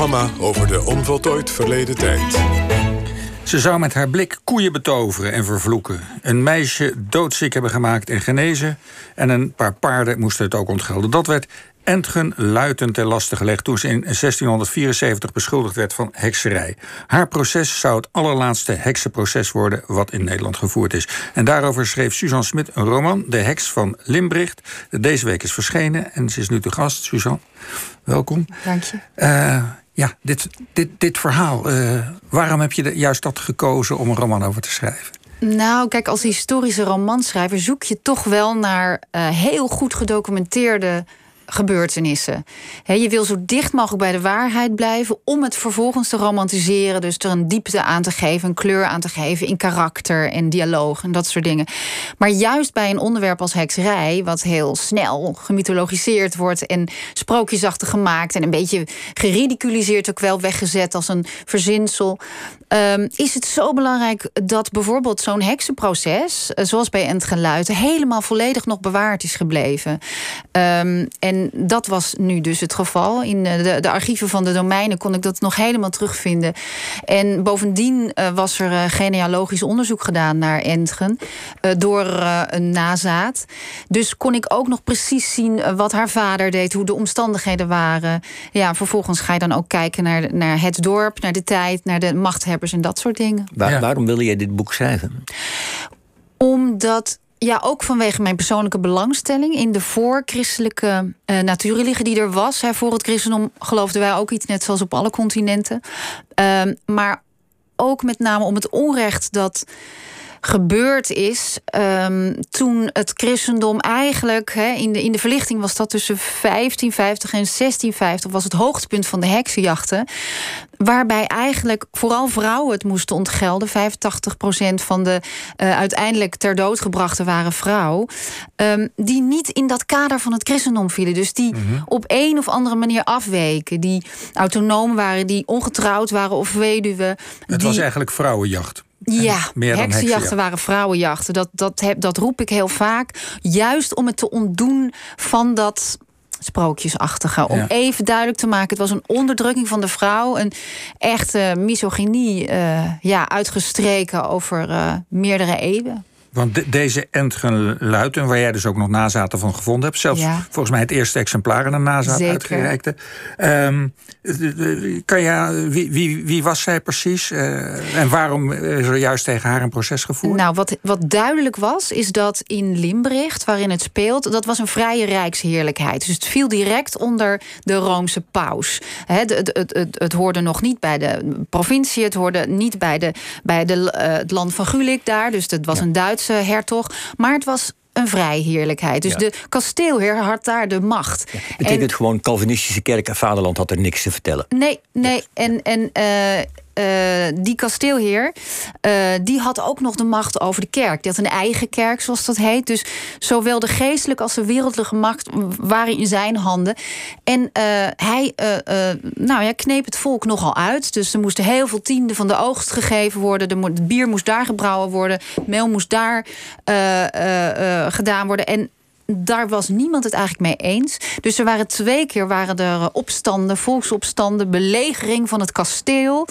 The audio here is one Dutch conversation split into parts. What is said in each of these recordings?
programma over de onvoltooid verleden tijd. Ze zou met haar blik koeien betoveren en vervloeken. Een meisje doodziek hebben gemaakt en genezen. En een paar paarden moesten het ook ontgelden. Dat werd Entgen luitend ten laste gelegd toen ze in 1674 beschuldigd werd van hekserij. Haar proces zou het allerlaatste heksenproces worden wat in Nederland gevoerd is. En daarover schreef Suzanne Smit een roman, De Heks van Limbricht. Deze week is verschenen en ze is nu te gast. Suzanne, welkom. Dank je. Uh, ja, dit, dit, dit verhaal, uh, waarom heb je juist dat gekozen om een roman over te schrijven? Nou, kijk, als historische romanschrijver zoek je toch wel naar uh, heel goed gedocumenteerde gebeurtenissen. je wil zo dicht mogelijk bij de waarheid blijven om het vervolgens te romantiseren. Dus er een diepte aan te geven, een kleur aan te geven in karakter en dialoog en dat soort dingen. Maar juist bij een onderwerp als hekserij, wat heel snel gemythologiseerd wordt en sprookjesachtig gemaakt en een beetje geridiculiseerd ook wel weggezet als een verzinsel, um, is het zo belangrijk dat bijvoorbeeld zo'n heksenproces, eh, zoals bij Entgeluiten, helemaal volledig nog bewaard is gebleven. Um, en dat was nu dus het geval. In eh, de, de, archieven van de domeinen kon ik dat nog helemaal terugvinden. En bovendien uh, was er uh, genealogisch onderzoek gedaan naar Entgen door een nazaat. Dus kon ik ook nog precies zien wat haar vader deed, hoe de omstandigheden waren. Ja, vervolgens ga je dan ook kijken naar, naar het dorp, naar de tijd, naar de machthebbers en dat soort dingen. Waar, Waarom wilde je dit boek schrijven? Omdat ja, ook vanwege mijn persoonlijke belangstelling in de voorchristelijke uh, natuurreligie die er was. Hè, voor het christendom geloofden wij ook iets, net zoals op alle continenten. Uh, maar ook met name om het onrecht dat gebeurd is um, toen het christendom eigenlijk in, de, in de verlichting was dat tussen 1550 en 1650 was het hoogtepunt van de heksenjachten. Waarbij eigenlijk vooral vrouwen het moesten ontgelden. 85% van de uh, uiteindelijk ter dood gebrachte waren vrouw. Um, die niet in dat kader van het christendom vielen. Dus die mm -hmm. op een of andere manier afweken. Die autonoom waren, die ongetrouwd waren of weduwe. Het die... was eigenlijk vrouwenjacht. Ja, Meer heksenjachten waren vrouwenjachten. Dat, dat, heb, dat roep ik heel vaak. Juist om het te ontdoen van dat sprookjesachtige. Om ja. even duidelijk te maken, het was een onderdrukking van de vrouw. Een echte misogynie uh, ja, uitgestreken over uh, meerdere eeuwen. Want de, deze Entgen Luiten, waar jij dus ook nog nazaten van gevonden hebt, zelfs ja. volgens mij het eerste exemplaar in een nazaat uitgereikte. Um, kan je, wie, wie, wie, was zij precies uh, en waarom is er juist tegen haar een proces gevoerd? Nou, wat, wat duidelijk was, is dat in Limbricht, waarin het speelt, dat was een vrije rijksheerlijkheid. Dus het viel direct onder de Roomse paus. Het, het, het, het, het hoorde nog niet bij de provincie, het hoorde niet bij, de, bij de, uh, het land van Gulik daar. Dus het was ja. een Duitse hertog. Maar het was een vrijheerlijkheid. Dus ja. de kasteelheer had daar de macht. Ja, betekent en, gewoon Calvinistische kerk en vaderland had er niks te vertellen. Nee, nee. Ja. En, en uh, die kasteelheer, uh, die had ook nog de macht over de kerk. Die had een eigen kerk, zoals dat heet. Dus zowel de geestelijke als de wereldlijke macht waren in zijn handen. En uh, hij nou ja, kneep het volk nogal uit. Dus er moesten heel veel tienden van de oogst gegeven worden. De, het bier moest daar gebrouwen worden. Meel moest daar gedaan worden. En daar was niemand het eigenlijk mee eens. Dus er waren twee keer waren er opstanden, volksopstanden, belegering van het kasteel.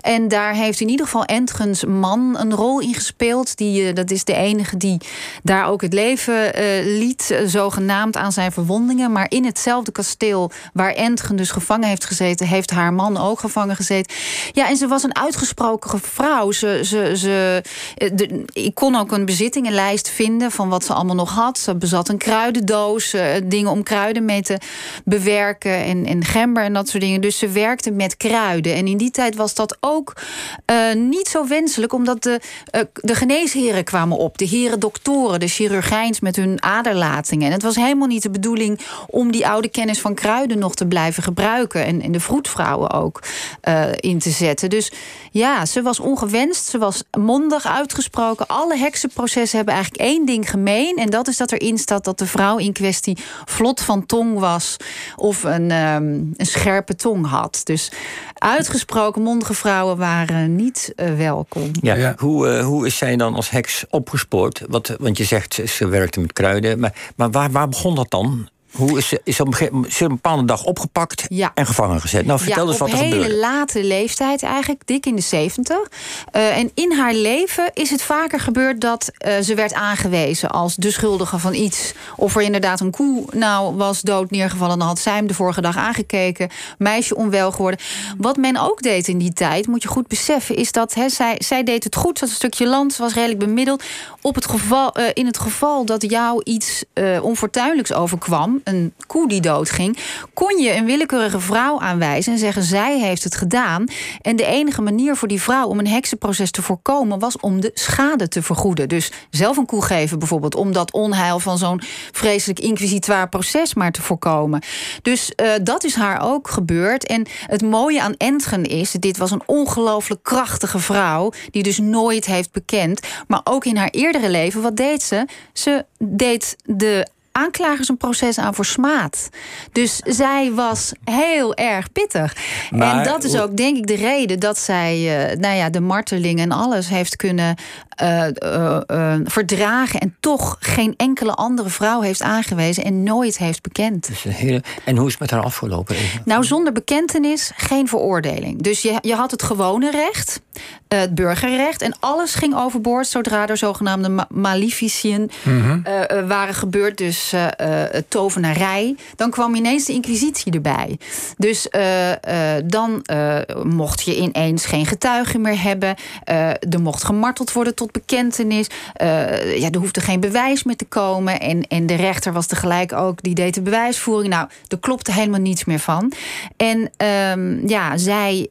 En daar heeft in ieder geval Entgens man een rol in gespeeld. Die, dat is de enige die daar ook het leven uh, liet, zogenaamd aan zijn verwondingen. Maar in hetzelfde kasteel waar Entgen dus gevangen heeft gezeten, heeft haar man ook gevangen gezeten. Ja, en ze was een uitgesproken vrouw. Ze, ze, ze, ik kon ook een bezittingenlijst vinden van wat ze allemaal nog had. Ze bezat een kruidendoos, uh, dingen om kruiden mee te bewerken en, en gember en dat soort dingen. Dus ze werkte met kruiden. En in die tijd was dat ook uh, niet zo wenselijk, omdat de, uh, de geneesheren kwamen op. De heren doktoren, de chirurgijns met hun aderlatingen. En het was helemaal niet de bedoeling om die oude kennis van kruiden nog te blijven gebruiken. En, en de vroedvrouwen ook in te zetten. Dus ja, ze was ongewenst, ze was mondig uitgesproken. Alle heksenprocessen hebben eigenlijk één ding gemeen. En dat is dat erin staat dat de vrouw in kwestie vlot van tong was of een, um, een scherpe tong had. Dus uitgesproken mondige vrouwen waren niet uh, welkom. Ja, ja. Hoe, uh, hoe is zij dan als heks opgespoord? Wat, want je zegt ze werkte met kruiden. Maar, maar waar, waar begon dat dan? Hoe is ze, is ze op een, gegeven- is ze op een bepaalde dag opgepakt Ja. en gevangen gezet? Nou, vertel ja, eens wat op er hele gebeurde. late leeftijd eigenlijk, dik in de 70. Eh, en in haar leven is het vaker gebeurd dat eh, ze werd aangewezen als de schuldige van iets. Of er inderdaad een koe nou was dood neergevallen. Dan had zij hem de vorige dag aangekeken. Meisje onwel geworden. Wat men ook deed in die tijd, moet je goed beseffen, is dat hè, zij, zij deed het goed. Ze had een stukje land, ze was redelijk bemiddeld. Op het geval, eh, in het geval dat jou iets onfortuinlijks overkwam, een koe die doodging, kon je een willekeurige vrouw aanwijzen en zeggen: zij heeft het gedaan. En de enige manier voor die vrouw om een heksenproces te voorkomen was om de schade te vergoeden. Dus zelf een koe geven, bijvoorbeeld, om dat onheil van zo'n vreselijk inquisitoir proces maar te voorkomen. Dus eh, dat is haar ook gebeurd. En het mooie aan Entgen is: dit was een ongelooflijk krachtige vrouw, die dus nooit heeft bekend. Maar ook in haar eerdere leven, wat deed ze? Ze deed de aanklagers een proces aan voor smaad. Dus zij was heel erg pittig. Maar en dat is ook denk ik de reden dat zij eh, nou ja, de marteling en alles heeft kunnen eh, eh, verdragen. En toch geen enkele andere vrouw heeft aangewezen en nooit heeft bekend. Dus een hele... En hoe is het met haar afgelopen? Even? Nou, zonder bekentenis geen veroordeling. Dus je, je had het gewone recht, het burgerrecht... en alles ging overboord zodra er zogenaamde ma maleficien eh, waren gebeurd. Dus eh, eh, tovenarij. Dan kwam ineens de inquisitie erbij. Dus eh, eh, dan mocht je ineens geen getuige meer hebben. Er mocht gemarteld worden tot bekentenis. Ja, er hoefde geen bewijs meer te komen. En, en de rechter was tegelijk ook, die deed de bewijsvoering. Nou, er klopte helemaal niets meer van. En ehm, ja, zij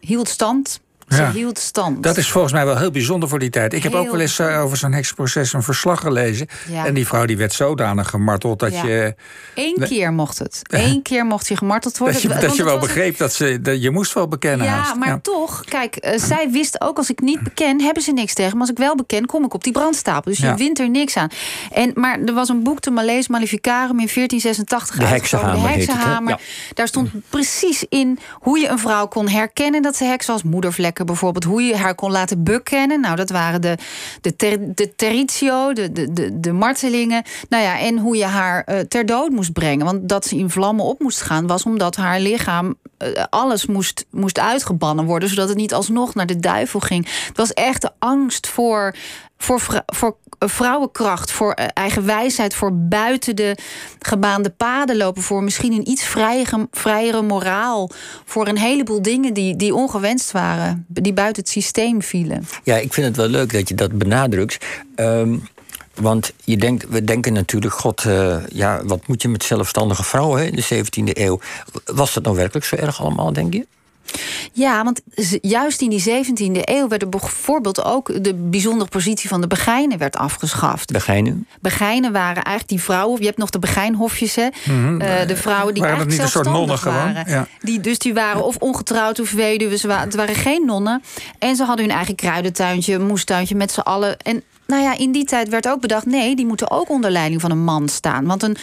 hield stand. Ze Ja. hield stand. Dat is volgens mij wel heel bijzonder voor die tijd. Ik heb ook wel eens eh, over zo'n heksenproces een verslag gelezen. Ja. En die vrouw die werd zodanig gemarteld dat Ja. je, Eén keer mocht het. Eén keer mocht je gemarteld worden. dat je, dat je wel een- begreep dat, ze, dat je moest wel bekennen. Ja, haast. maar toch, kijk, eh, zij wist ook als ik niet beken, hebben ze niks tegen. Maar als ik wel beken, kom ik op die brandstapel. Dus je wint er niks aan. En, maar er was een boek, de Malaise Maleficarum, in 1486 De heksenhamer De heet het. Daar stond precies in hoe je een vrouw kon herkennen dat ze heks was. Bijvoorbeeld. Hoe je haar kon laten bekennen. Nou, dat waren de, de, de teritio, de, de, de, de martelingen. Nou ja, en hoe je haar eh, ter dood moest brengen. Want dat ze in vlammen op moest gaan, was omdat haar lichaam eh, alles moest, moest uitgebannen worden, zodat het niet alsnog naar de duivel ging. Het was echt de angst voor, voor, voor eh, vrouwenkracht, voor eh, eigen wijsheid, voor buiten de gebaande paden lopen, voor misschien een iets vrijere, vrijere moraal, voor een heleboel dingen die, die ongewenst waren, die buiten het systeem vielen. Ja, ik vind het wel leuk dat je dat benadrukt. Ehm, want je denkt, we denken natuurlijk, god, eh, ja, wat moet je met zelfstandige vrouwen hè, in de 17e eeuw? Was dat nou werkelijk zo erg allemaal, denk je? Ja, want juist in die 17e eeuw werd er bijvoorbeeld ook de bijzondere positie van de begijnen werd afgeschaft. Nu? Begijnen waren eigenlijk die vrouwen. Je hebt nog de begijnhofjes, hè? Eh, de vrouwen die Waren eigenlijk niet een soort nonnen waren. Ja. Die, dus die waren of ongetrouwd of weduwe. Ze waren, het waren geen nonnen. En ze hadden hun eigen kruidentuintje, moestuintje met z'n allen. En nou ja, in die tijd werd ook bedacht... nee, die moeten ook onder leiding van een man staan. Want een,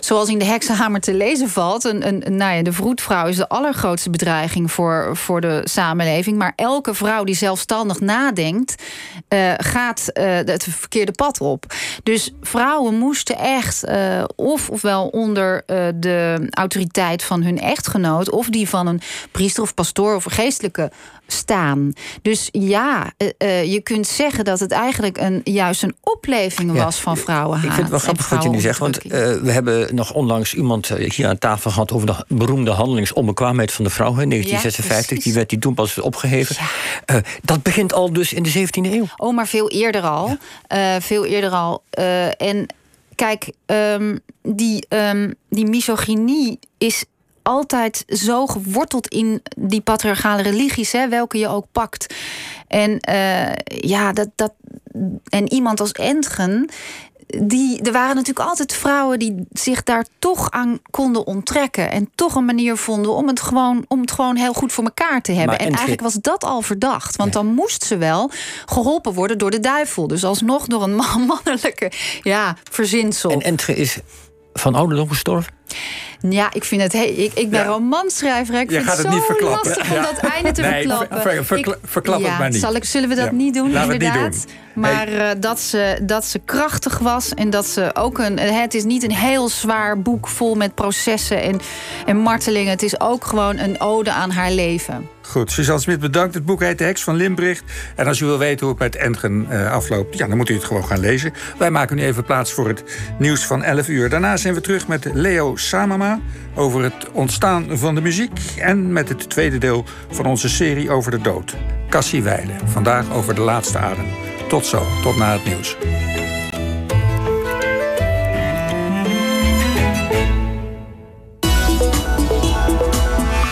zoals in de heksenhamer te lezen valt... Een, een, nou ja, de vroedvrouw is de allergrootste bedreiging voor, voor de samenleving. Maar elke vrouw die zelfstandig nadenkt... eh, gaat eh, het verkeerde pad op. Dus vrouwen moesten echt eh, of ofwel onder de autoriteit van hun echtgenoot... of die van een priester of pastoor of geestelijke staan. Dus ja, je kunt zeggen dat het eigenlijk een, juist een opleving Ja, was van vrouwenhaat. Ik vind het wel grappig wat je nu zegt. Want eh, we hebben nog onlangs iemand eh, hier aan tafel gehad over de beroemde handelingsonbekwaamheid van de vrouw. hè, 1956. precies. die werd die toen pas opgeheven. Eh, dat begint al dus in de 17e eeuw. Oh, maar veel eerder al. Veel eerder al. En kijk, ehm, die, ehm, die misogynie is altijd zo geworteld in die patriarchale religies, hè, welke je ook pakt. En eh, ja, dat, dat. En iemand als Entgen. Die, er waren natuurlijk altijd vrouwen die zich daar toch aan konden onttrekken. En toch een manier vonden om het gewoon, om het gewoon heel goed voor elkaar te hebben. Maar en Entgen- eigenlijk was dat al verdacht. Want dan moest ze wel geholpen worden door de duivel. Dus alsnog door een man- mannelijke ja, verzinsel. En Entge is van ouderdom gestorven. Ja, ik vind het. Hey, ik, ik ben Ja. romanschrijver. Ik Je vind gaat het het zo niet verklappen. lastig om dat einde te Nee, verklappen. ver- ver- verkla- Ik- verklap het ja, maar niet. Zal ik, zullen we dat niet doen, Laten niet inderdaad? doen. Maar eh, dat, ze, dat ze krachtig was en dat ze ook een. eh, Het is niet een heel zwaar boek vol met processen en, en martelingen. Het is ook gewoon een ode aan haar leven. Goed, Suzanne Smit bedankt. Het boek heet De Heks van Limbricht. En als u wil weten hoe het met Entgen eh, afloopt... Ja, dan moet u het gewoon gaan lezen. Wij maken nu even plaats voor het nieuws van 11 uur. Daarna zijn we terug met Leo Samama... over het ontstaan van de muziek... en met het tweede deel van onze serie over de dood. Cassie Weijlen. Vandaag over de laatste adem. Tot zo, tot na het nieuws.